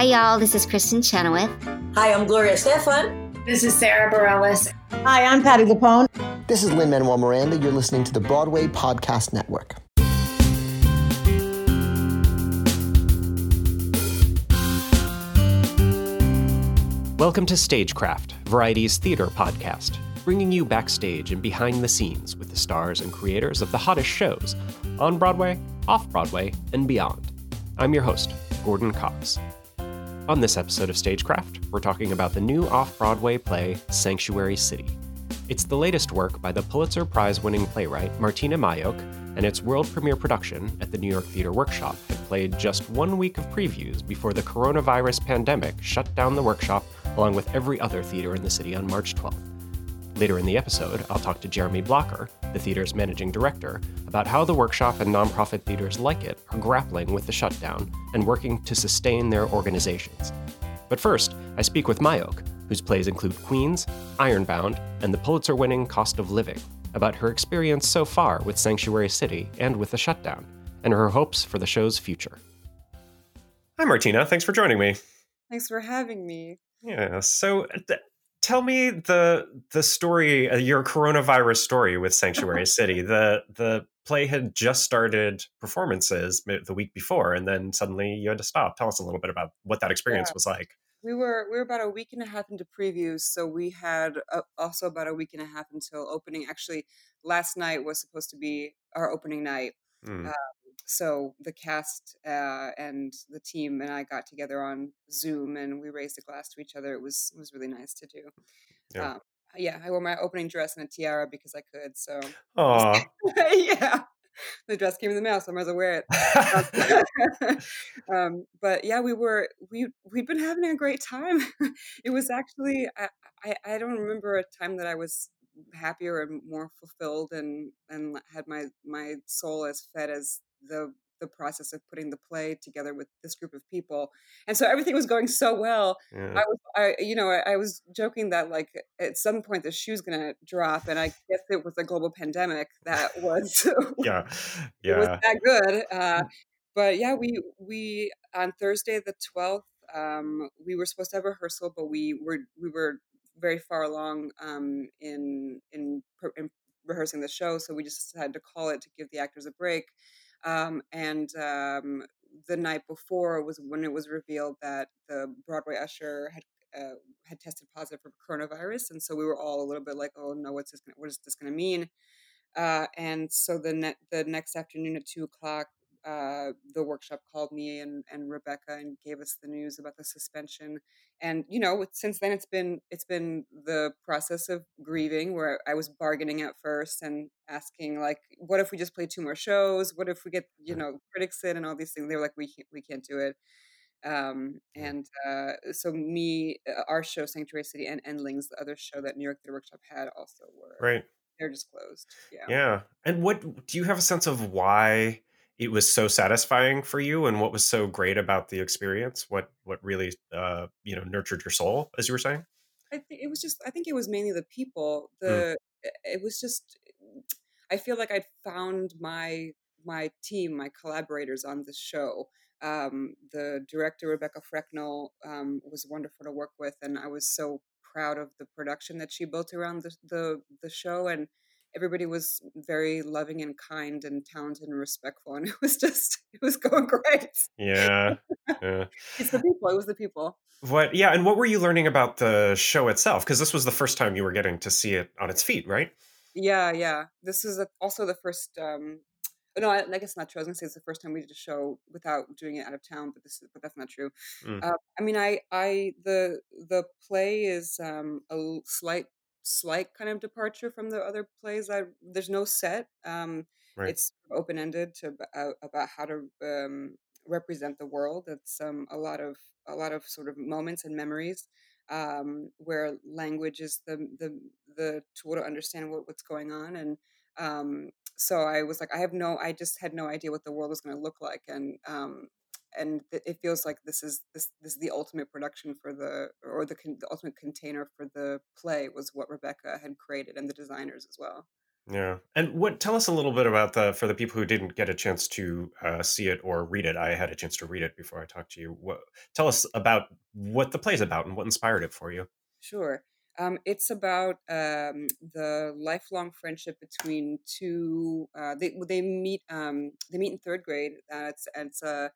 Hi, y'all. This is Kristin Chenoweth. Hi, I'm Gloria Estefan. This is Sara Bareilles. Hi, I'm Patti LuPone. This is Lin Manuel Miranda. You're listening to the Broadway Podcast Network. Welcome to Stagecraft, Variety's theater podcast, bringing you backstage and behind the scenes with the stars and creators of the hottest shows on Broadway, off Broadway, and beyond. I'm your host, Gordon Cox. On this episode of Stagecraft, we're talking about the new off Broadway play Sanctuary City. It's the latest work by the Pulitzer Prize winning playwright Martyna Majok, and its world premiere production at the New York Theater Workshop had played just one week of previews before the coronavirus pandemic shut down the workshop along with every other theater in the city on March 12th. Later in the episode, I'll talk to Jeremy Blocker, the theater's managing director, about how the workshop and nonprofit theaters like it are grappling with the shutdown and working to sustain their organizations. But first, I speak with Majok, whose plays include Queens, Ironbound, and the Pulitzer winning Cost of Living, about her experience so far with Sanctuary City and with the shutdown, and her hopes for the show's future. Hi, Martyna. Thanks for joining me. Thanks for having me. Yeah. So, th- tell me the the story, uh, your coronavirus story with Sanctuary City. The the play had just started performances the week before, and then suddenly you had to stop. Tell us a little bit about what that experience Yeah. was like. We were we were about a week and a half into previews, so we had uh, also about a week and a half until opening. Actually, last night was supposed to be our opening night. Hmm. Uh, so the cast uh, and the team and I got together on Zoom, and we raised a glass to each other. It was it was really nice to do. Yeah. Um, yeah, I wore my opening dress and a tiara because I could. So yeah, the dress came in the mail, so I might as well wear it. um, but yeah, we were we we've been having a great time. it was actually I, I I don't remember a time that I was happier and more fulfilled and and had my my soul as fed as the the process of putting the play together with this group of people and so everything was going so well Yeah. I was, I, you know, I, I was joking that like at some point the shoe's gonna drop, and I guess it was a global pandemic that was yeah. it was that good. Uh, but yeah, we we on Thursday the twelfth, um, we were supposed to have rehearsal, but we were we were very far along um, in, in in rehearsing the show, so we just decided to call it to give the actors a break. Um, and um, the night before was when it was revealed that the Broadway usher had uh, had tested positive for coronavirus, and so we were all a little bit like, "Oh no, what's this? Gonna, what is this going to mean?" Uh, and so the ne- the next afternoon at two o'clock, uh, the workshop called me and, and Rebecca and gave us the news about the suspension. And you know, since then it's been it's been the process of grieving, where I was bargaining at first and asking like, what if we just play two more shows? What if we get you know critics in and all these things? They were like, we can't, we can't do it. Um, and uh, so me, uh, our show Sanctuary City and Endlings, the other show that New York Theater Workshop had, also were Right. they're just closed. Yeah. Yeah. And what do you have a sense of why it was so satisfying for you and what was so great about the experience? What what really uh, you know, nurtured your soul, as you were saying? I think it was just I think it was mainly the people. Mm. The it was just I feel like I'd found my my team, my collaborators on this show. Um, the director Rebecca Frecknell um, was wonderful to work with, and I was so proud of the production that she built around the the, the show. And everybody was very loving and kind and talented and respectful, and it was just it was going great. Yeah. yeah. It's the people. It was the people. What yeah, and what were you learning about the show itself? Because this was the first time you were getting to see it on its feet, right? Yeah, yeah. This is also the first. Um, no, I, I guess not true. I was gonna say it's the first time we did a show without doing it out of town, but this is, but that's not true. Mm. Uh, I mean, I, I, the, the play is um, a slight, slight kind of departure from the other plays. I there's no set. Um, Right. It's open ended to uh, about how to um, represent the world. It's um, a lot of a lot of sort of moments and memories um, where language is the the the tool to understand what, what's going on and um, so I was like I have no I just had no idea what the world was going to look like and um, and th- it feels like this is this this is the ultimate production for the or the, con- the ultimate container for the play was what Rebecca had created and the designers as well. Yeah, and what? Tell us a little bit about the for the people who didn't get a chance to uh, see it or read it. I had a chance to read it before I talked to you. What? Tell us about what the play's about and what inspired it for you. Sure. Um, it's about um, the lifelong friendship between two. Uh, they they meet um, they meet in third grade. Uh, it's it's uh,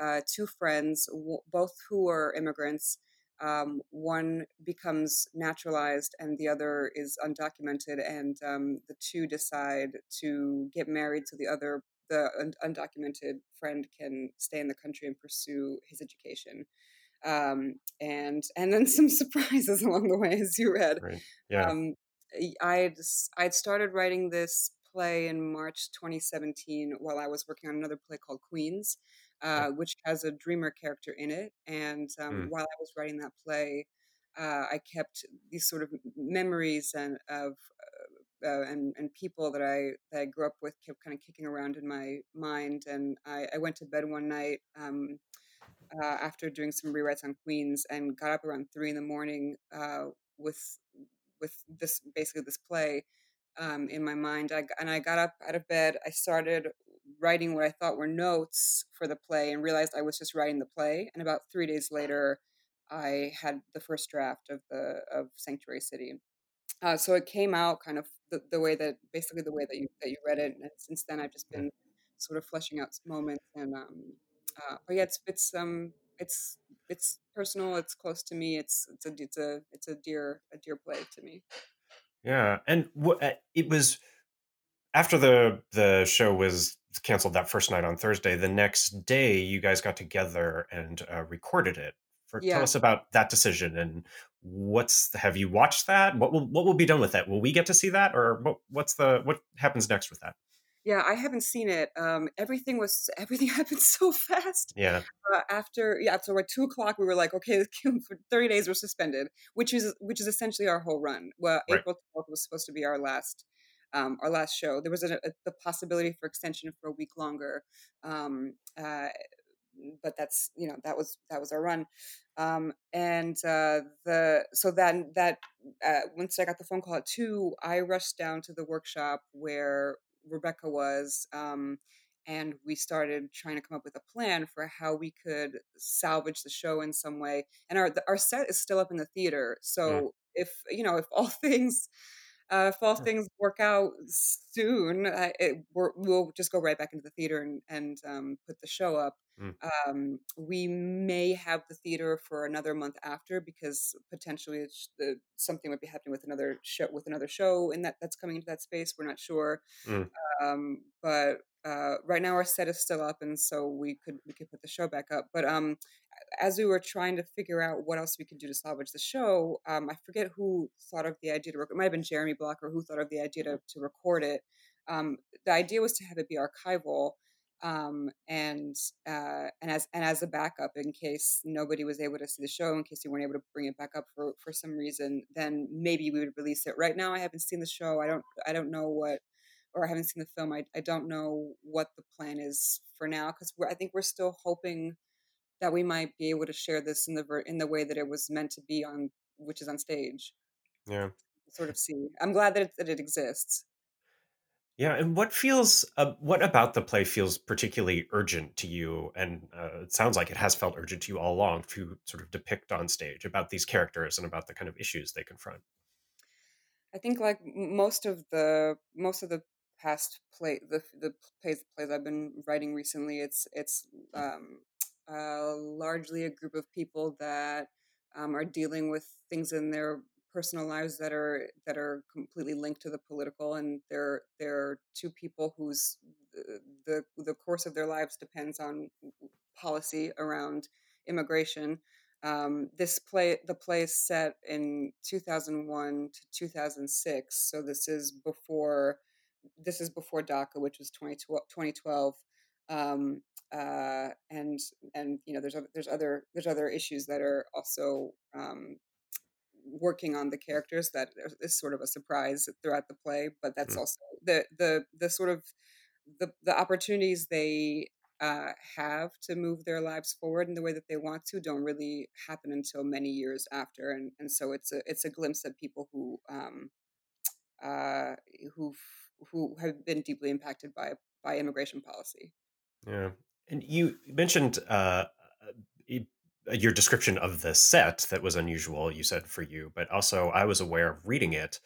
uh, two friends, w- both who are immigrants. Um, one becomes naturalized and the other is undocumented, and um, the two decide to get married so the other the un- undocumented friend can stay in the country and pursue his education um, and and then some surprises along the way as you read. Right. Yeah. Um, I'd I'd started writing this play in March 2017 while I was working on another play called Queens, uh, which has a dreamer character in it. And um, Mm. while I was writing that play, uh, I kept these sort of memories and of uh, uh, and and people that I that I grew up with kept kind of kicking around in my mind. And I, I went to bed one night. Um, uh, after doing some rewrites on Queens and got up around three in the morning uh, with with this basically this play um, in my mind. I, and I got up out of bed. I started writing what I thought were notes for the play and realized I was just writing the play. And about three days later, I had the first draft of the of Sanctuary City. Uh, so it came out kind of the, the way that basically the way that you that you read it. And since then, I've just been sort of fleshing out moments and um, uh, but yeah, it's it's um it's it's personal. It's close to me. It's it's a it's a it's a dear a dear play to me. Yeah, and what it was after the the show was canceled that first night on Thursday. The next day, you guys got together and uh, recorded it. For tell us about that decision and what's have you watched that? What will what will be done with that? Will we get to see that, or what, what's the what happens next with that? Yeah, I haven't seen it. Um, everything was everything happened so fast. Yeah, Uh, after yeah, after like two o'clock, we were like, okay, for thirty days we're suspended, which is which is essentially our whole run. Well, Right. April twelfth was supposed to be our last um, our last show. There was a, a, the possibility for extension for a week longer, um, uh, but that's you know that was that was our run. Um, and uh, the so then that uh, once I got the phone call at two, I rushed down to the workshop where Rebecca was. Um, and we started trying to come up with a plan for how we could salvage the show in some way. And our our set is still up in the theater, so if you know if all things uh, if all things work out soon, I, it, we're, we'll just go right back into the theater and, and um, put the show up. Mm. Um, we may have the theater for another month after because potentially it's the, something might be happening with another show with another show in that that's coming into that space. We're not sure, Mm. um, but uh, right now our set is still up, and so we could we could put the show back up. But um, as we were trying to figure out what else we could do to salvage the show, um, I forget who thought of the idea to record. It might have been Jeremy Blocker who thought of the idea to, to record it. Um, the idea was to have it be archival, um, and uh, and as and as a backup in case nobody was able to see the show, in case you weren't able to bring it back up for for some reason, then maybe we would release it. Right now, I haven't seen the show. I don't I don't know what. Or I haven't seen the film. I, I don't know what the plan is for now because I think we're still hoping that we might be able to share this in the ver- in the way that it was meant to be on, which is on stage. yeah. Sort of see. I'm glad that it, that it exists. Yeah, and what feels, uh, what about the play feels particularly urgent to you? And uh, it sounds like it has felt urgent to you all along to sort of depict on stage about these characters and about the kind of issues they confront. I think like most of the most of the past play the the plays plays I've been writing recently, it's it's um, uh, largely a group of people that um, are dealing with things in their personal lives that are that are completely linked to the political, and they're they're two people whose the the, the course of their lives depends on policy around immigration. Um, this play, the play is set in 2001 to 2006, so this is before this is before DACA, which was 2012. 2012. Um, uh, and and you know there's oth- there's other there's other issues that are also um, working on the characters that is- sort of a surprise throughout the play, but that's Mm. also the the the sort of the the opportunities they uh, have to move their lives forward in the way that they want to don't really happen until many years after, and and so it's a it's a glimpse at people who um, uh, who've who have been deeply impacted by by immigration policy. Yeah, and you mentioned uh, your description of the set that was unusual. You said for you, but also I was aware of reading it.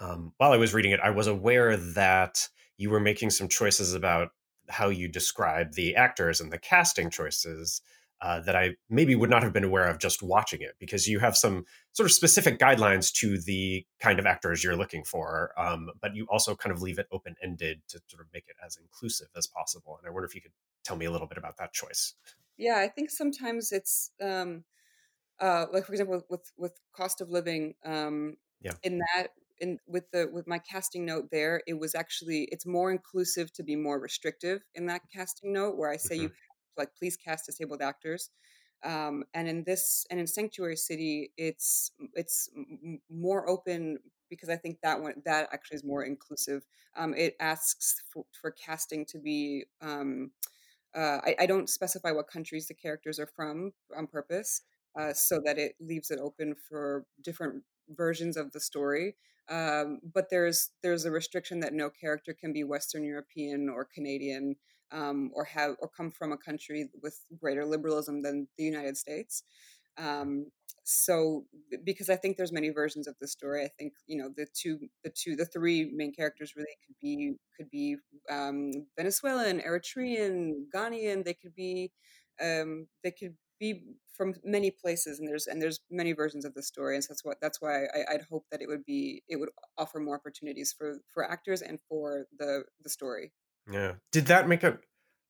Um, while I was reading it, I was aware that you were making some choices about how you describe the actors and the casting choices uh, that I maybe would not have been aware of just watching it because you have some sort of specific guidelines to the kind of actors you're looking for, um, but you also kind of leave it open ended to sort of make it as inclusive as possible. And I wonder if you could tell me a little bit about that choice. Yeah, I think sometimes it's um, uh, like for example with with cost of living. Um, yeah. In that in with the with my casting note there, it was actually it's more inclusive to be more restrictive in that casting note where I say mm-hmm. you like please cast disabled actors. Um, and in this and in Sanctuary City, it's it's more open because I think that one that actually is more inclusive. Um, it asks for, for casting to be. Um, uh, I, I, don't specify what countries the characters are from on purpose, uh, so that it leaves it open for different versions of the story. Um, but there's there's a restriction that no character can be Western European or Canadian um, or have or come from a country with greater liberalism than the United States. Um, so because I think there's many versions of the story, I think you know the two, the two, the three main characters really could be could be um, Venezuelan, Eritrean, Ghanaian. They could be um, they could be from many places, and there's and there's many versions of the story, and so that's what that's why I, would hope that it would be it would offer more opportunities for for actors and for the the story. Yeah. Did that make it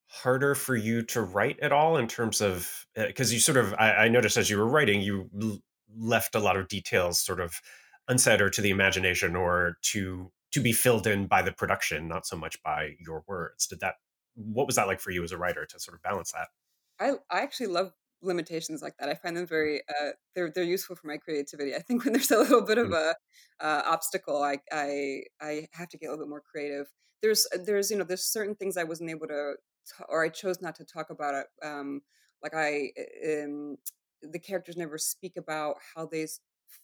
harder for you to write at all in terms of because uh, you sort of I, I, noticed as you were writing you l- left a lot of details sort of unsaid or to the imagination or to to be filled in by the production, not so much by your words. Did that? What was that like for you as a writer to sort of balance that? I I actually love limitations like that. I find them very uh, they're they're useful for my creativity. I think when there's a little bit of mm. a uh, obstacle, I I I have to get a little bit more creative there's uh, there's you know there's certain things I wasn't able to or I chose not to talk about it. Um, like I um, the characters never speak about how they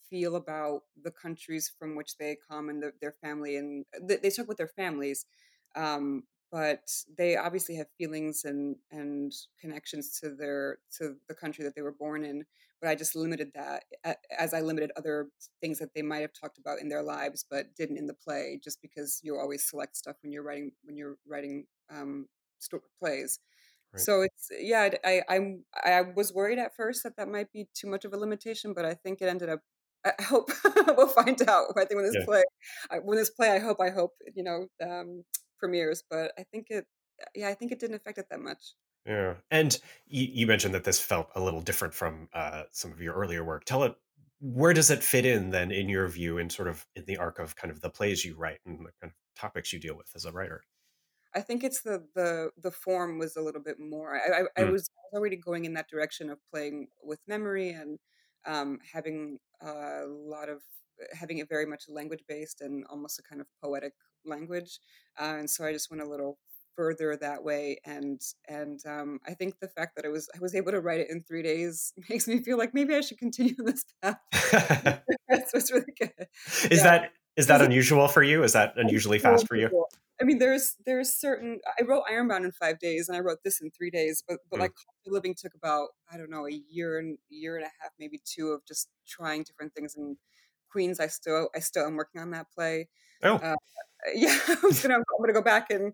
feel about the countries from which they come and the, their family and uh, they, they talk with their families um, but they obviously have feelings and and connections to their to the country that they were born in but i just limited that as i limited other things that they might have talked about in their lives but didn't in the play just because you always select stuff when you're writing when you're writing um, plays right. so it's yeah I, I i was worried at first that that might be too much of a limitation but i think it ended up I hope we'll find out. I think when this yeah. play, when this play, I hope, I hope, you know, um, premieres, but I think it, yeah, I think it didn't affect it that much. Yeah, and you, you mentioned that this felt a little different from uh, some of your earlier work. Tell it, where does it fit in then, in your view, in sort of in the arc of kind of the plays you write and the kind of topics you deal with as a writer? I think it's the the the form was a little bit more. I, I, mm. I was already going in that direction of playing with memory and um, having a lot of having it very much language based and almost a kind of poetic language. Uh, and so I just went a little further that way and and um, i think the fact that i was i was able to write it in three days makes me feel like maybe i should continue this path so it's really good is yeah. that is that unusual for you is that unusually fast for you i mean there's there's certain i wrote ironbound in five days and i wrote this in three days but but mm. like living took about i don't know a year and year and a half maybe two of just trying different things and queens i still i still am working on that play oh uh, yeah, I'm gonna I'm gonna go back and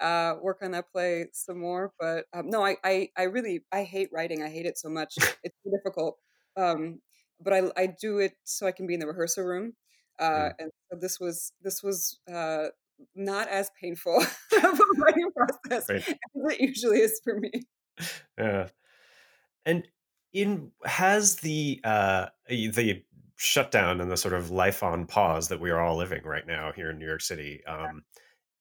uh, work on that play some more. But um, no, I, I I really I hate writing. I hate it so much. It's difficult. Um, but I I do it so I can be in the rehearsal room. Uh, mm. And so this was this was uh, not as painful of a writing process right. as it usually is for me. Yeah, and in has the uh the shutdown and the sort of life on pause that we are all living right now here in New York City um,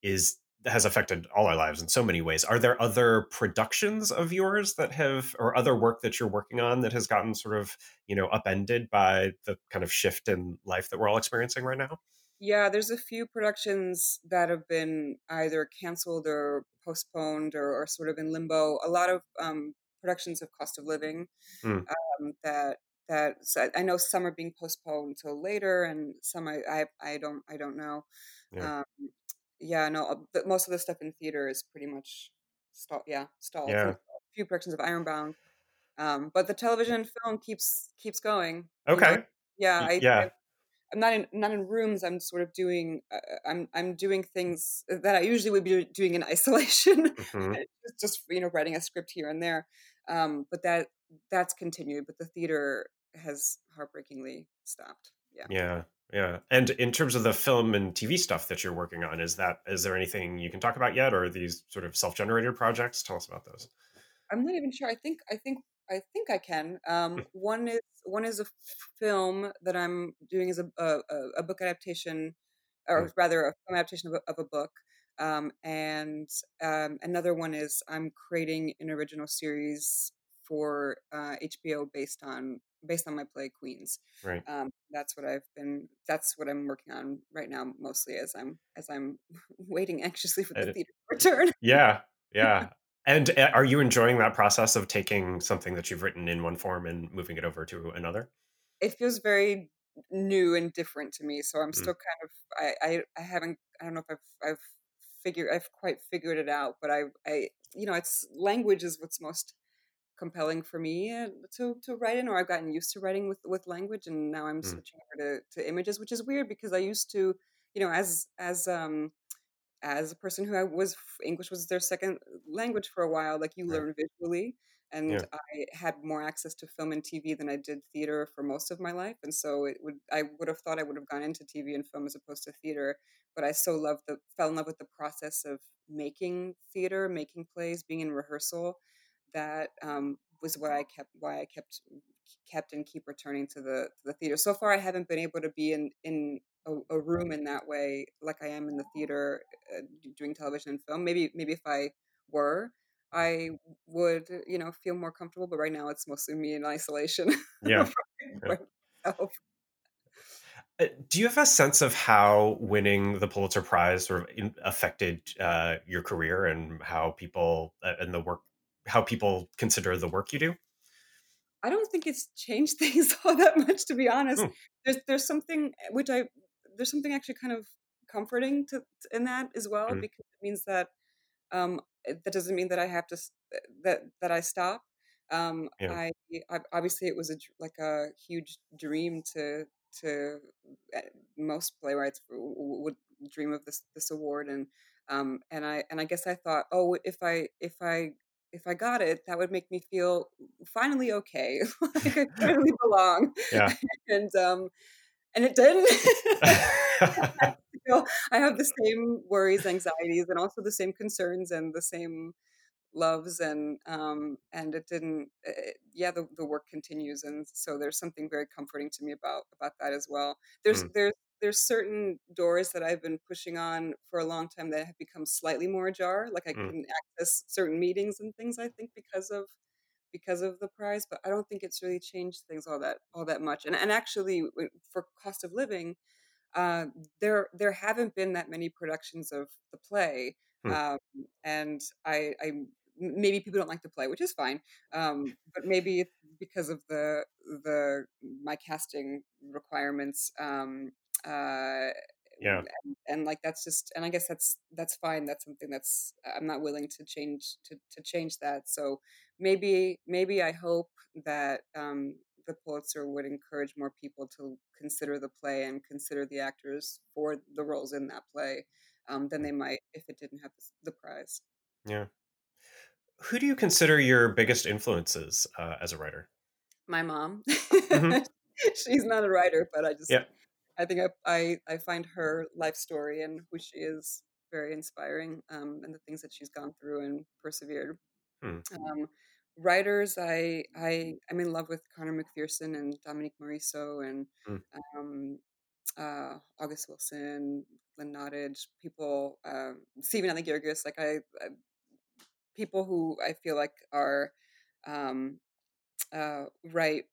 is has affected all our lives in so many ways. Are there other productions of yours that have, or other work that you're working on that has gotten sort of, you know, upended by the kind of shift in life that we're all experiencing right now? Yeah, there's a few productions that have been either canceled or postponed or, or sort of in limbo. A lot of um, productions of Cost of Living mm. um, that that so I know some are being postponed until later, and some I I, I don't I don't know. Yeah. Um, yeah, no, uh, but most of the stuff in theater is pretty much stalled. Yeah, stalled. Yeah. A few productions of Ironbound, um, but the television and film keeps keeps going. you know? Okay. Yeah, I, yeah. I I'm not in not in rooms. I'm sort of doing. Uh, I'm I'm doing things that I usually would be doing in isolation. Mhm. just, just you know writing a script here and there. Um, but that that's continued. But the theater has heartbreakingly stopped. Yeah. Yeah. Yeah. And in terms of the film and TV stuff that you're working on, is that is there anything you can talk about yet, or are these sort of self-generated projects? Tell us about those. I'm not even sure. I think I think I think I can. Um, Hmm. one is one is a film that I'm doing as a a, a- book adaptation, or Mm. rather a film adaptation of a, of a book. Um, and um, another one is I'm creating an original series for uh, HBO based on based on my play Queens. Right. Um, that's what I've been. That's what I'm working on right now, mostly as I'm as I'm waiting anxiously for the it- theater to return. Yeah. Yeah. And uh, are you enjoying that process of taking something that you've written in one form and moving it over to another? it feels very new and different to me. So I'm Mm. still kind of I, I I haven't I don't know if I've I've figured I've quite figured it out, but I I you know it's language is what's most compelling for me uh, to to write in or I've gotten used to writing with with language and now I'm Mm. switching over to to images which is weird because I used to you know as as um as a person who I was English was their second language for a while like you Right. learn visually and Yeah. I had more access to film and TV than I did theater for most of my life and so it would I would have thought I would have gone into TV and film as opposed to theater but I so loved the fell in love with the process of making theater making plays being in rehearsal that um, was why I kept why I kept kept and keep returning to the to the theater. So far, I haven't been able to be in in a, a room in that way like I am in the theater uh, doing television and film. Maybe maybe if I were, I would you know feel more comfortable. But right now, it's mostly me in isolation. Yeah. from Yeah. myself. Uh, Do you have a sense of how winning the Pulitzer Prize sort of affected uh, your career and how people uh, and the work, how people consider the work you do? I don't think it's changed things all that much, to be honest. Hmm. There's there's something eh, which I there's something actually kind of comforting to in that as well Mm. because it means that um that doesn't mean that I have to eh, that that I stop. Um, Yeah. I, I obviously it was a like a huge dream to to eh, most playwrights would dream of this this award and um and I and I guess I thought oh if I if I if I got it that would make me feel finally okay like I finally belong Yeah. and um and it didn't I feel I have the same worries anxieties and also the same concerns and the same loves and um and it didn't uh, yeah the, the work continues and so there's something very comforting to me about about that as well there's Mm. there's there's certain doors that I've been pushing on for a long time that have become slightly more ajar like I Mm. couldn't access certain meetings and things I think because of because of the prize but I don't think it's really changed things all that all that much and and actually for cost of living uh, there there haven't been that many productions of the play, Hmm. um, and I, I m- maybe people don't like to play, which is fine. Um, but maybe because of the the my casting requirements. Um, uh, Yeah. and, and like that's just and i guess that's that's fine that's something that's i'm not willing to change to, to change that so maybe maybe i hope that um the pulitzer would encourage more people to consider the play and consider the actors for the roles in that play um, than they might if it didn't have the prize Yeah. Who do you consider your biggest influences uh, as a writer? my mom Mhm. she's not a writer but i just Yeah. I think I, I I find her life story and who she is very inspiring, um, and the things that she's gone through and persevered. Hmm. Um, writers, I I I'm in love with Conor McPherson and Dominique Morisseau and Hmm. um, uh, August Wilson, Lynn Nottage, people, um, Stephen Adly Guirgis, like I, I, people who I feel like are um, uh, write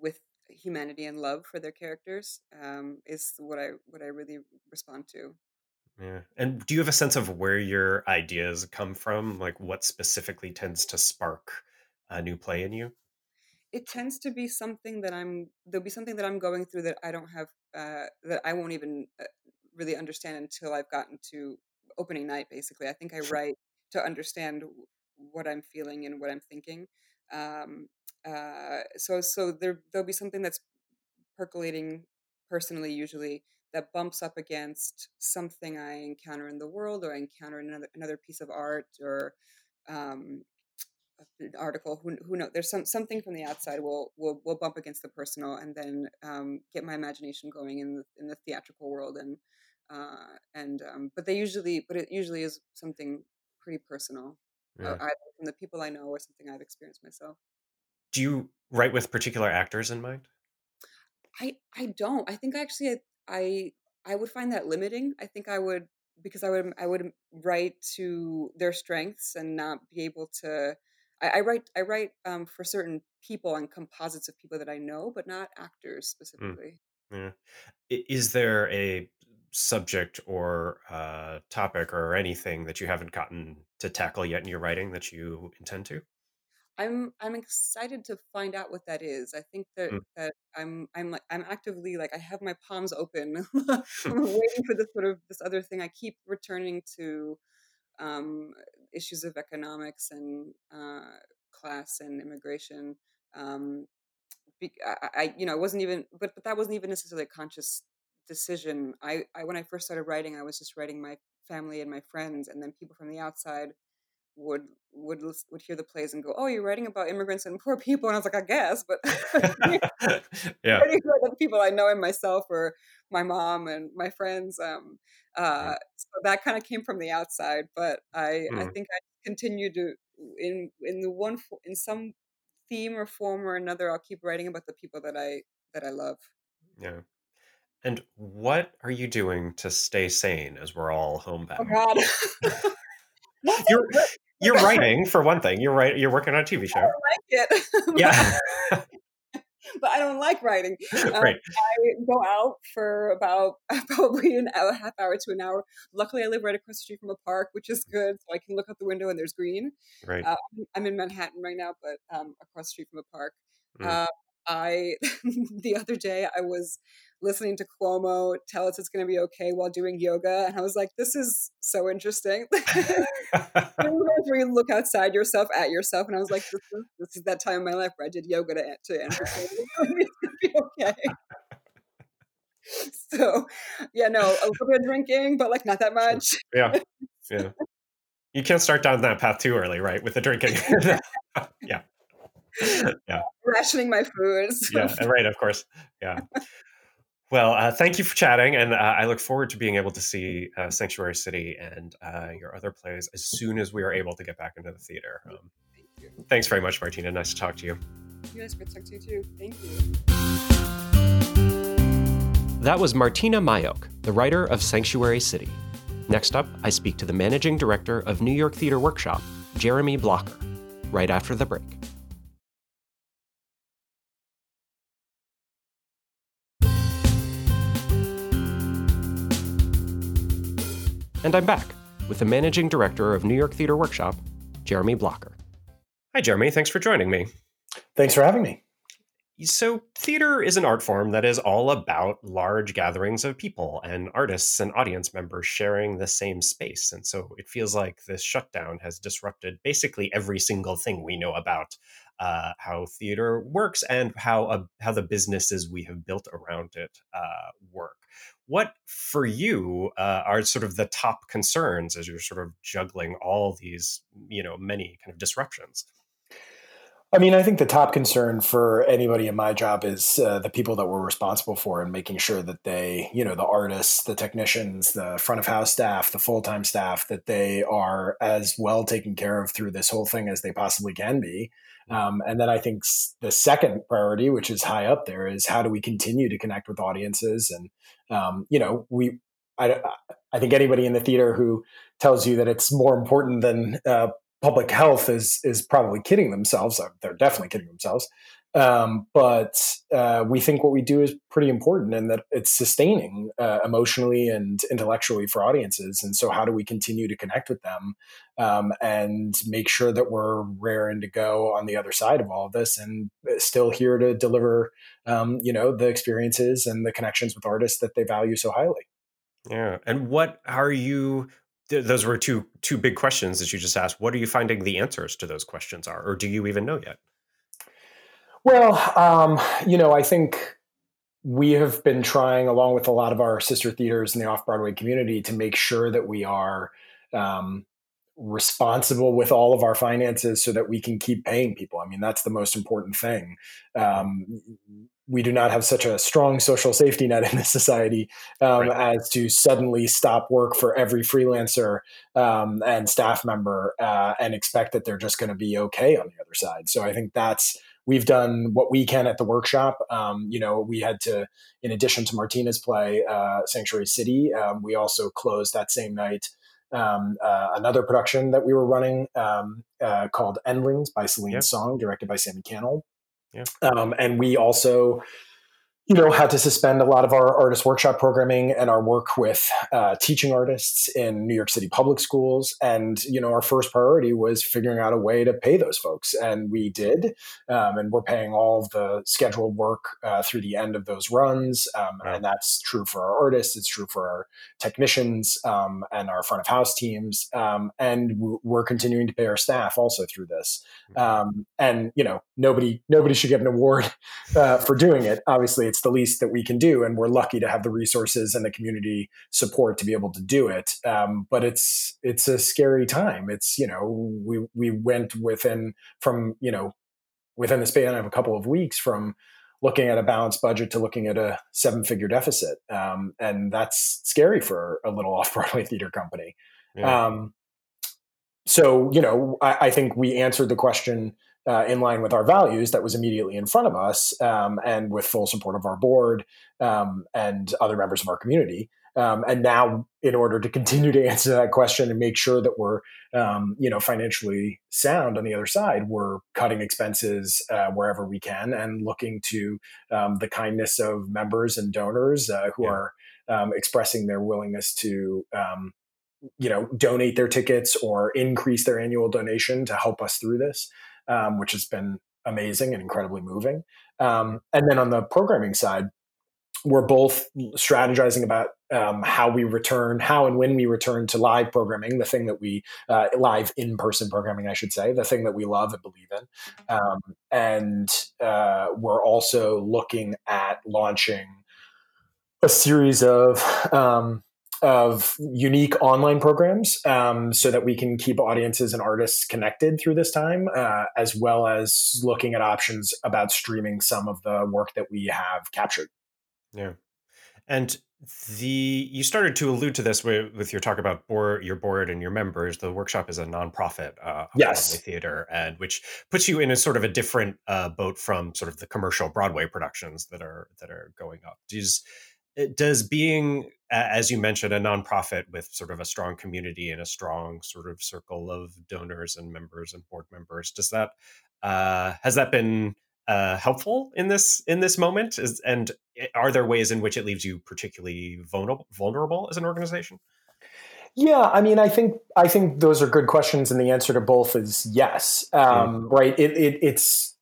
with humanity and love for their characters um, is what I what I really respond to. Yeah. And do you have a sense of where your ideas come from? Like what specifically tends to spark a new play in you? It tends to be something that I'm there'll be something that I'm going through that I don't have uh, that I won't even uh, really understand until I've gotten to opening night. Basically, I think I write to understand what I'm feeling and what I'm thinking. Um, uh, so so there there'll be something that's percolating personally, usually that bumps up against something I encounter in the world, or I encounter another another piece of art, or um, an article. Who who knows? There's some something from the outside will will will bump against the personal, and then um, get my imagination going in the in the theatrical world, and uh, and um, but they usually, but it usually is something pretty personal, uh, Yeah. either from the people I know or something I've experienced myself. Do you write with particular actors in mind? I I don't. I think actually I I, I would find that limiting. I think I would because I would I would write to their strengths and not be able to. I, I write I write um, for certain people and composites of people that I know, but not actors Mm. specifically. Yeah. Is there a subject or uh, topic or anything that you haven't gotten to tackle yet in your writing that you intend to? I'm I'm excited to find out what that is. I think that Mm. that I'm I'm like I'm actively like I have my palms open, I'm waiting for this sort of this other thing. I keep returning to um, issues of economics and uh, class and immigration. Um, I, I, you know, it wasn't even, but, but that wasn't even necessarily a conscious decision. I, I, when I first started writing, I was just writing my family and my friends, and then people from the outside would would would hear the plays and go, "Oh, you're writing about immigrants and poor people," and I was like, "I guess," but yeah. the people I know and myself or my mom and my friends. Um, uh, so that kind of came from the outside, but I, I Mm. think I continue to in in the one in some theme or form or another. I'll keep writing about the people that I that I love. Yeah. And what are you doing to stay sane as we're all homebound? Oh? God. You're you're writing for one thing. You're right. You're working on a TV I show. don't like it. Yeah. but I don't like writing. Um, right. I go out for about probably an hour, half hour to an hour. Luckily, I live right across the street from a park, which is good, so I can look out the window and there's green. Right. Uh, I'm- I'm in Manhattan right now, but um, across the street from a park. Mm. Uh, I the other day I was listening to Cuomo tell us it's going to be okay while doing yoga, and I was like, "This is so interesting." Where you look outside yourself at yourself, and I was like, "This is, this is that time in my life where I did yoga to to entertain. it's to be okay." So, yeah, no, a little bit of drinking, but like not that much. yeah. Yeah. You can't start down that path too early, right? With the drinking. yeah. Yeah. Rationing my foods. Yeah. Right. Of course. Yeah. Well, uh, thank you for chatting, and uh, I look forward to being able to see uh, Sanctuary City and uh, your other plays as soon as we are able to get back into the theater. Um, Thank you. thanks very much, Martyna. Nice to talk to you. You guys good talk to you too. Thank you. That was Martyna Majok, the writer of Sanctuary City. Next up, I speak to the managing director of New York Theater Workshop, Jeremy Blocker, right after the break. And I'm back with the managing director of New York Theater Workshop, Jeremy Blocker. Hi, Jeremy. Thanks for joining me. Thanks for having me. So, theater is an art form that is all about large gatherings of people and artists and audience members sharing the same space. And so it feels like this shutdown has disrupted basically every single thing we know about uh, how theater works and how uh, how the businesses we have built around it uh, work. What for you uh, are sort of the top concerns as you're sort of juggling all these, you know, many kind of disruptions? I mean, I think the top concern for anybody in my job is uh, the people that we're responsible for and making sure that they, you know, the artists, the technicians, the front of house staff, the full time staff, that they are as well taken care of through this whole thing as they possibly can be. Um, and then I think the second priority, which is high up there, is how do we continue to connect with audiences? And, um, you know, we, I, I think anybody in the theater who tells you that it's more important than uh, public health is is probably kidding themselves. Uh, They're definitely kidding themselves. Um, but uh, we think what we do is pretty important and that it's sustaining uh, emotionally and intellectually for audiences. And so, how do we continue to connect with them um, and make sure that we're raring to go on the other side of all of this and still here to deliver, um, you know, the experiences and the connections with artists that they value so highly? Yeah. And what are you th- those were two two big questions that you just asked. What are you finding the answers to those questions are, or do you even know yet? Well, um, you know, I think we have been trying, along with a lot of our sister theaters in the off Broadway community, to make sure that we are um, responsible with all of our finances so that we can keep paying people. I mean, that's the most important thing. Um, we do not have such a strong social safety net in this society um, right. as to suddenly stop work for every freelancer um, and staff member uh, and expect that they're just going to be okay on the other side. So I think that's we've done what we can at the workshop. Um, you know, we had to, in addition to Martyna's play, uh, Sanctuary City, um, we also closed that same night um, uh, another production that we were running um, uh, called Endlings by Celine yep. Song, directed by Sammi Cannold. Yeah. Um, and we also you know, had to suspend a lot of our artist workshop programming and our work with uh, teaching artists in New York City public schools. And, you know, our first priority was figuring out a way to pay those folks. And we did. Um, and we're paying all of the scheduled work uh, through the end of those runs. Um, And that's true for our artists, it's true for our technicians um, and our front of house teams. Um, and we're continuing to pay our staff also through this. Mm-hmm. Um, and, you know, nobody, nobody should get an award uh, for doing it. Obviously, it's it's the least that we can do, and we're lucky to have the resources and the community support to be able to do it. Um, but it's it's a scary time. It's you know we we went within from you know within the span of a couple of weeks from looking at a balanced budget to looking at a seven figure deficit, um, and that's scary for a little off Broadway theater company. Yeah. Um, so you know I, I think we answered the question uh, in line with our values that was immediately in front of us um, and with full support of our board um, and other members of our community. Um, and now, in order to continue to answer that question and make sure that we're, um, you know, financially sound on the other side, we're cutting expenses uh, wherever we can and looking to um, the kindness of members and donors uh, who yeah. are um, expressing their willingness to you know donate their tickets or increase their annual donation to help us through this um, which has been amazing and incredibly moving. Um, and then on the programming side, we're both strategizing about um, how we return, how and when we return to live programming, the thing that we uh, live in person programming, I should say, the thing that we love and believe in. Um, and uh, we're also looking at launching a series of um, of unique online programs um, so that we can keep audiences and artists connected through this time, uh, as well as looking at options about streaming some of the work that we have captured. Yeah. And the you started to allude to this with, with your talk about board, your board and your members. The workshop is a nonprofit uh, yes. Broadway theater, and which puts you in a sort of a different uh, boat from sort of the commercial Broadway productions that are that are going up. Does does being as you mentioned a nonprofit with sort of a strong community and a strong sort of circle of donors and members and board members does that uh, has that been uh, helpful in this in this moment is, and eh, are there ways in which it leaves you particularly vulnerable vulnerable as an organization yeah, I mean, I think I think those are good questions, and the answer to both is yes. Um, mm. Right? It, it, it's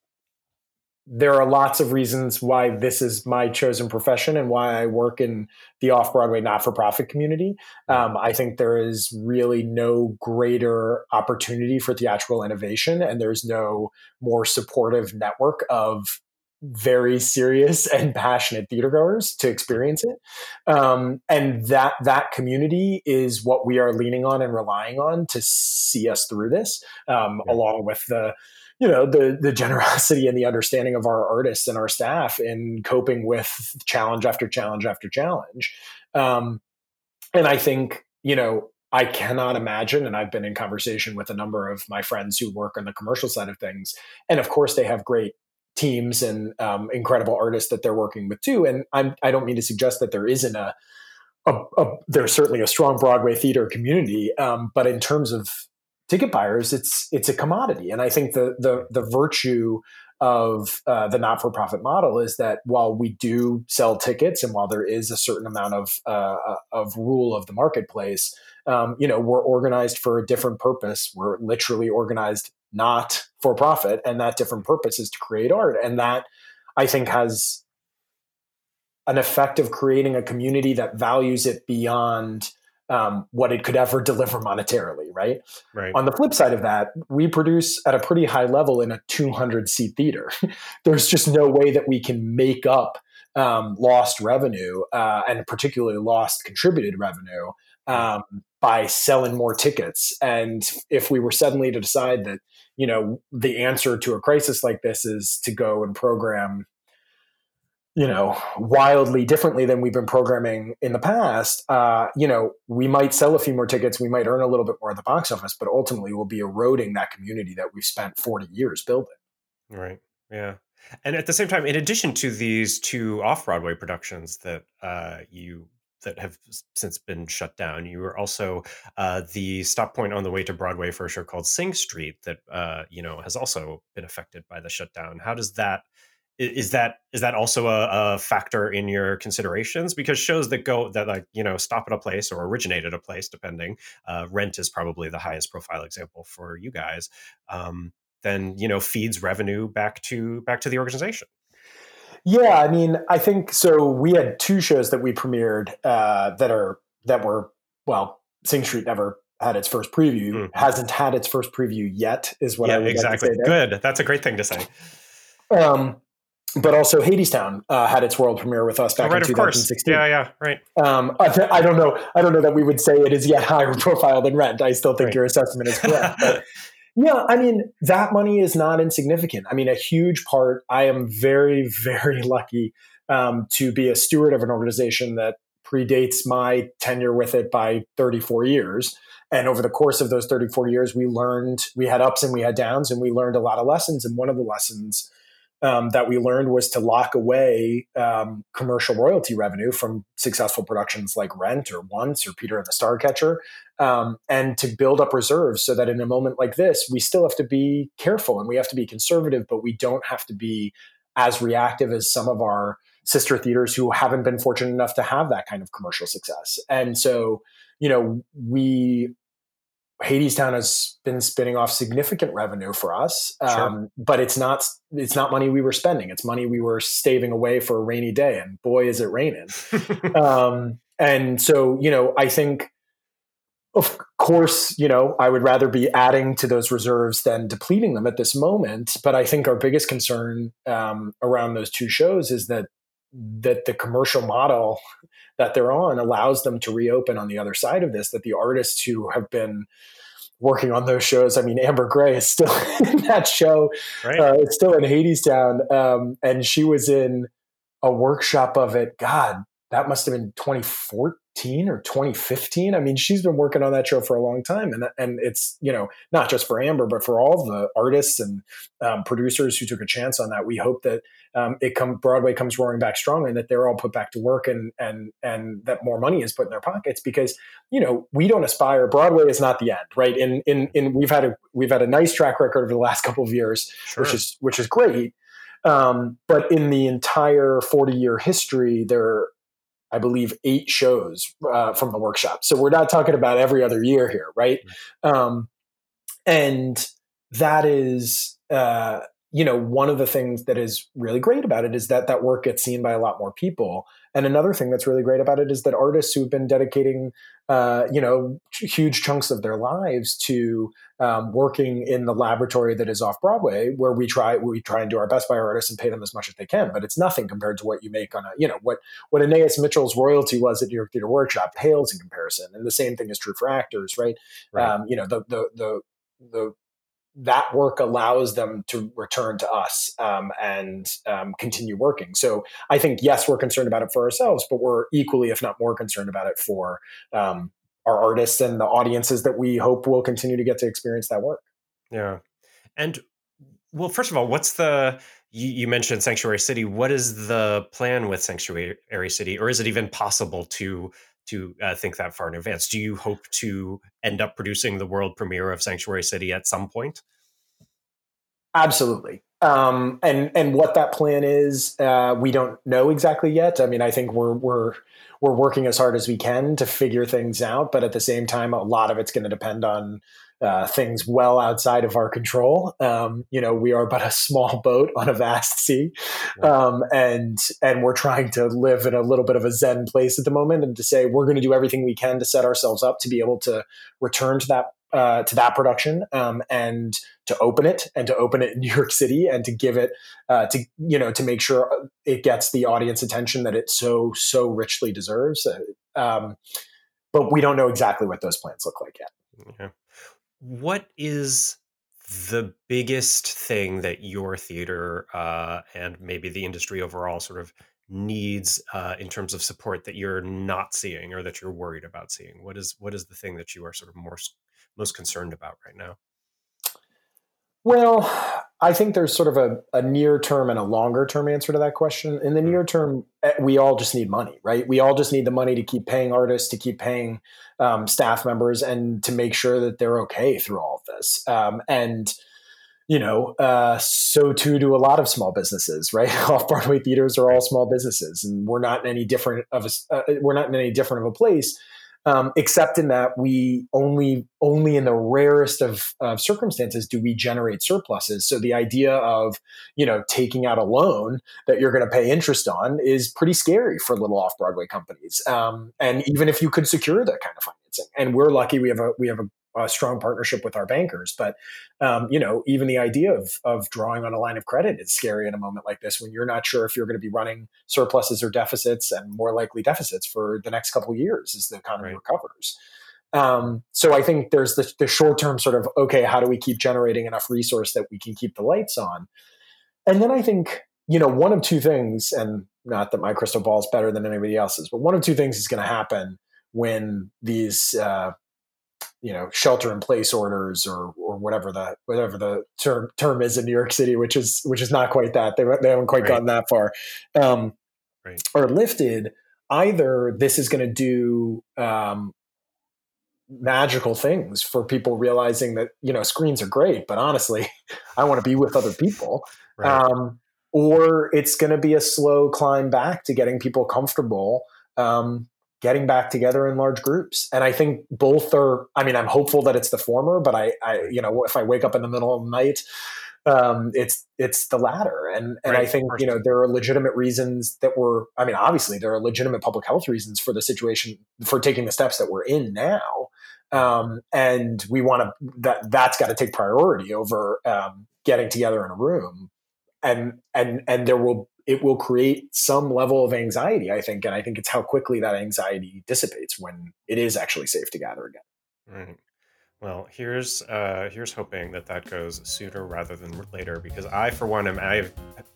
there are lots of reasons why this is my chosen profession and why I work in the off Broadway not for profit community. Um, I think there is really no greater opportunity for theatrical innovation, and there's no more supportive network of very serious and passionate theatergoers to experience it. Um, and that that community is what we are leaning on and relying on to see us through this, um, yeah. along with the you know the the generosity and the understanding of our artists and our staff in coping with challenge after challenge after challenge. Um, and i think you know i cannot imagine and i've been in conversation with a number of my friends who work on the commercial side of things and of course they have great teams and um, incredible artists that they're working with too and I'm, i don't mean to suggest that there isn't a, a, a there's certainly a strong broadway theater community um, but in terms of ticket buyers, it's it's a commodity, and I think the the the virtue of uh, the not for profit model is that while we do sell tickets, and while there is a certain amount of uh, uh, of rule of the marketplace, um, you know, we're organized for a different purpose. We're literally organized not for profit, and that different purpose is to create art, and that I think has an effect of creating a community that values it beyond um, what it could ever deliver monetarily, right? Right. On the flip side of that, we produce at a pretty high level in a 200 seat theater. There's just no way that we can make up um, lost revenue uh, and particularly lost contributed revenue um, by selling more tickets. And if we were suddenly to decide that, you know, the answer to a crisis like this is to go and program you know, wildly differently than we've been programming in the past, uh, you know, we might sell a few more tickets, we might earn a little bit more at the box office, but ultimately we'll be eroding that community that we've spent 40 years building. Right. Yeah. And at the same time, in addition to these two off Broadway productions that uh, you that have since been shut down, you were also uh, the stop point on the way to Broadway for a show called Sing Street that uh, you know has also been affected by the shutdown. How does that is that is that also a, a, factor in your considerations? Because shows that go that like you know stop at a place or originate at a place depending uh, rent is probably the highest profile example for you guys um, then you know feeds revenue back to back to the organization. Yeah i mean i think so we had two shows that we premiered uh, that are that were well sing street never had its first preview mm-hmm. hasn't had its first preview yet is what yeah, i would exactly. like good. That's a great thing to say. Um, but also Hadestown uh, had its world premiere with us back right, in 2016. Yeah, yeah, right. Um, I, th- I, don't know. I don't know that we would say it is yet higher profile than Rent. I still think right. your assessment is correct. But yeah, I mean that money is not insignificant. I mean, a huge part. I am very, very lucky um, to be a steward of an organization that predates my tenure with it by 34 years. And over the course of those 34 years, we learned, we had ups and we had downs, and we learned a lot of lessons. And one of the lessons um, that we learned was to lock away um, commercial royalty revenue from successful productions like Rent or Once or Peter and the Starcatcher, um, and to build up reserves so that in a moment like this, we still have to be careful and we have to be conservative, but we don't have to be as reactive as some of our sister theaters who haven't been fortunate enough to have that kind of commercial success. And so, you know, we Hadestown has been spinning off significant revenue for us, um, sure. but it's not it's not money we were spending. It's money we were staving away for a rainy day, and boy, is it raining! um, and so, you know, I think, of course, you know, I would rather be adding to those reserves than depleting them at this moment. But I think our biggest concern um, around those two shows is that that the commercial model that they're on allows them to reopen on the other side of this that the artists who have been working on those shows i mean amber gray is still in that show right. uh, it's still in hadestown um, and she was in a workshop of it god that must have been 2014 or 2015. I mean, she's been working on that show for a long time, and and it's you know not just for Amber, but for all the artists and um, producers who took a chance on that. We hope that um, it come Broadway comes roaring back strong, and that they're all put back to work, and and and that more money is put in their pockets because you know we don't aspire. Broadway is not the end, right? In in in we've had a we've had a nice track record over the last couple of years, sure. which is which is great. Um, but in the entire 40 year history, there I believe, eight shows uh, from the workshop. So we're not talking about every other year here, right? Um, and that is, uh, you know, one of the things that is really great about it is that that work gets seen by a lot more people. And another thing that's really great about it is that artists who've been dedicating, uh, you know, huge chunks of their lives to um, working in the laboratory that is off Broadway, where we try we try and do our best by our artists and pay them as much as they can, but it's nothing compared to what you make on a, you know, what what Anais Mitchell's royalty was at New York Theater Workshop pales in comparison. And the same thing is true for actors, right? right. Um, you know, the the the the that work allows them to return to us um, and um, continue working. So I think yes, we're concerned about it for ourselves, but we're equally, if not more, concerned about it for um, our artists and the audiences that we hope will continue to get to experience that work. Yeah, and well, first of all, what's the you, you mentioned Sanctuary City? What is the plan with Sanctuary City, or is it even possible to to uh, think that far in advance. Do you hope to end up producing the world premiere of Sanctuary City at some point? Absolutely. Um, and and what that plan is, uh, we don't know exactly yet. I mean, I think we're we're we're working as hard as we can to figure things out, but at the same time, a lot of it's going to depend on uh, things well outside of our control. Um, you know, we are but a small boat on a vast sea, um, and and we're trying to live in a little bit of a zen place at the moment, and to say we're going to do everything we can to set ourselves up to be able to return to that uh, to that production um, and to open it and to open it in New York City and to give it uh, to you know to make sure it gets the audience attention that it so so richly deserves. Uh, um, but we don't know exactly what those plans look like yet. Yeah what is the biggest thing that your theater uh, and maybe the industry overall sort of needs uh, in terms of support that you're not seeing or that you're worried about seeing? What is what is the thing that you are sort of more most concerned about right now? Well, I think there's sort of a, a near term and a longer term answer to that question. In the hmm. near term, eh, we all just need money, right? We all just need the money to keep paying artists, to keep paying um, staff members, and to make sure that they're okay through all of this. Um, and you know, uh, so too do a lot of small businesses, right? Off Broadway theaters are all small businesses, and we're not in any different of a uh, we're not in any different of a place um, except in that we only only in the rarest of, of, circumstances do we generate surpluses. So the idea of you know taking out a loan that you're going to pay interest on is pretty scary for little off Broadway companies. Um, and even if you could secure that kind of financing, and we're lucky we have a we have a a strong partnership with our bankers. But um, you know, even the idea of of drawing on a line of credit is scary in a moment like this when you're not sure if you're going to be running surpluses or deficits, and more likely deficits for the next couple of years as the economy right. recovers. Um, so I think there's the, the short term sort of okay, how do we keep generating enough resource that we can keep the lights on? And then I think you know one of two things, and not that my crystal ball is better than anybody else's, but one of two things is going to happen when these uh, you know shelter in place orders or or whatever the whatever the term term is in New York City, which is which is not quite that they they haven't quite right. gotten that far, um, right. are lifted. Either this is going to do um, magical things for people realizing that you know screens are great, but honestly, I want to be with other people. Right. Um, or it's going to be a slow climb back to getting people comfortable um, getting back together in large groups. And I think both are, I mean, I'm hopeful that it's the former, but I, I you know, if I wake up in the middle of the night, um, it's, it's the latter. And, and right. I think, you know, there are legitimate reasons that were, I mean, obviously there are legitimate public health reasons for the situation, for taking the steps that we're in now. Um, and we want to, that, that's got to take priority over, um, getting together in a room. And, and, and there will it will create some level of anxiety, I think. And I think it's how quickly that anxiety dissipates when it is actually safe to gather again. Right. Well, here's uh, here's hoping that that goes sooner rather than later, because I, for one, am I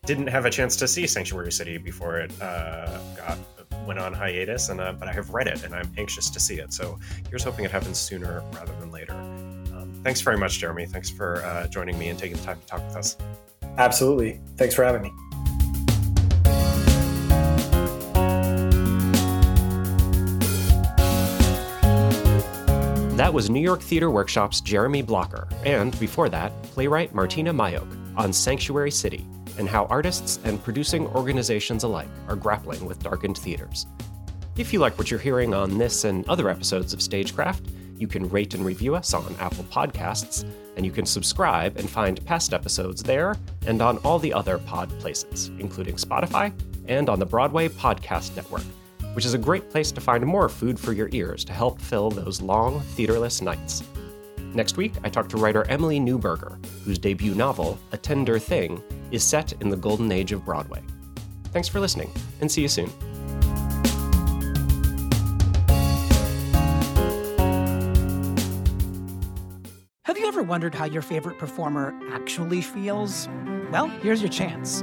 didn't have a chance to see Sanctuary City before it uh, got went on hiatus, and uh, but I have read it and I'm anxious to see it. So here's hoping it happens sooner rather than later. Um, thanks very much, Jeremy. Thanks for uh, joining me and taking the time to talk with us. Absolutely. Thanks for having me. That was New York Theater Workshop's Jeremy Blocker, and before that, playwright Martyna Majok on Sanctuary City and how artists and producing organizations alike are grappling with darkened theaters. If you like what you're hearing on this and other episodes of Stagecraft, you can rate and review us on Apple Podcasts, and you can subscribe and find past episodes there and on all the other pod places, including Spotify and on the Broadway Podcast Network which is a great place to find more food for your ears to help fill those long, theaterless nights. Next week, I talk to writer Emily Neuberger, whose debut novel, A Tender Thing, is set in the golden age of Broadway. Thanks for listening, and see you soon. Have you ever wondered how your favorite performer actually feels? Well, here's your chance.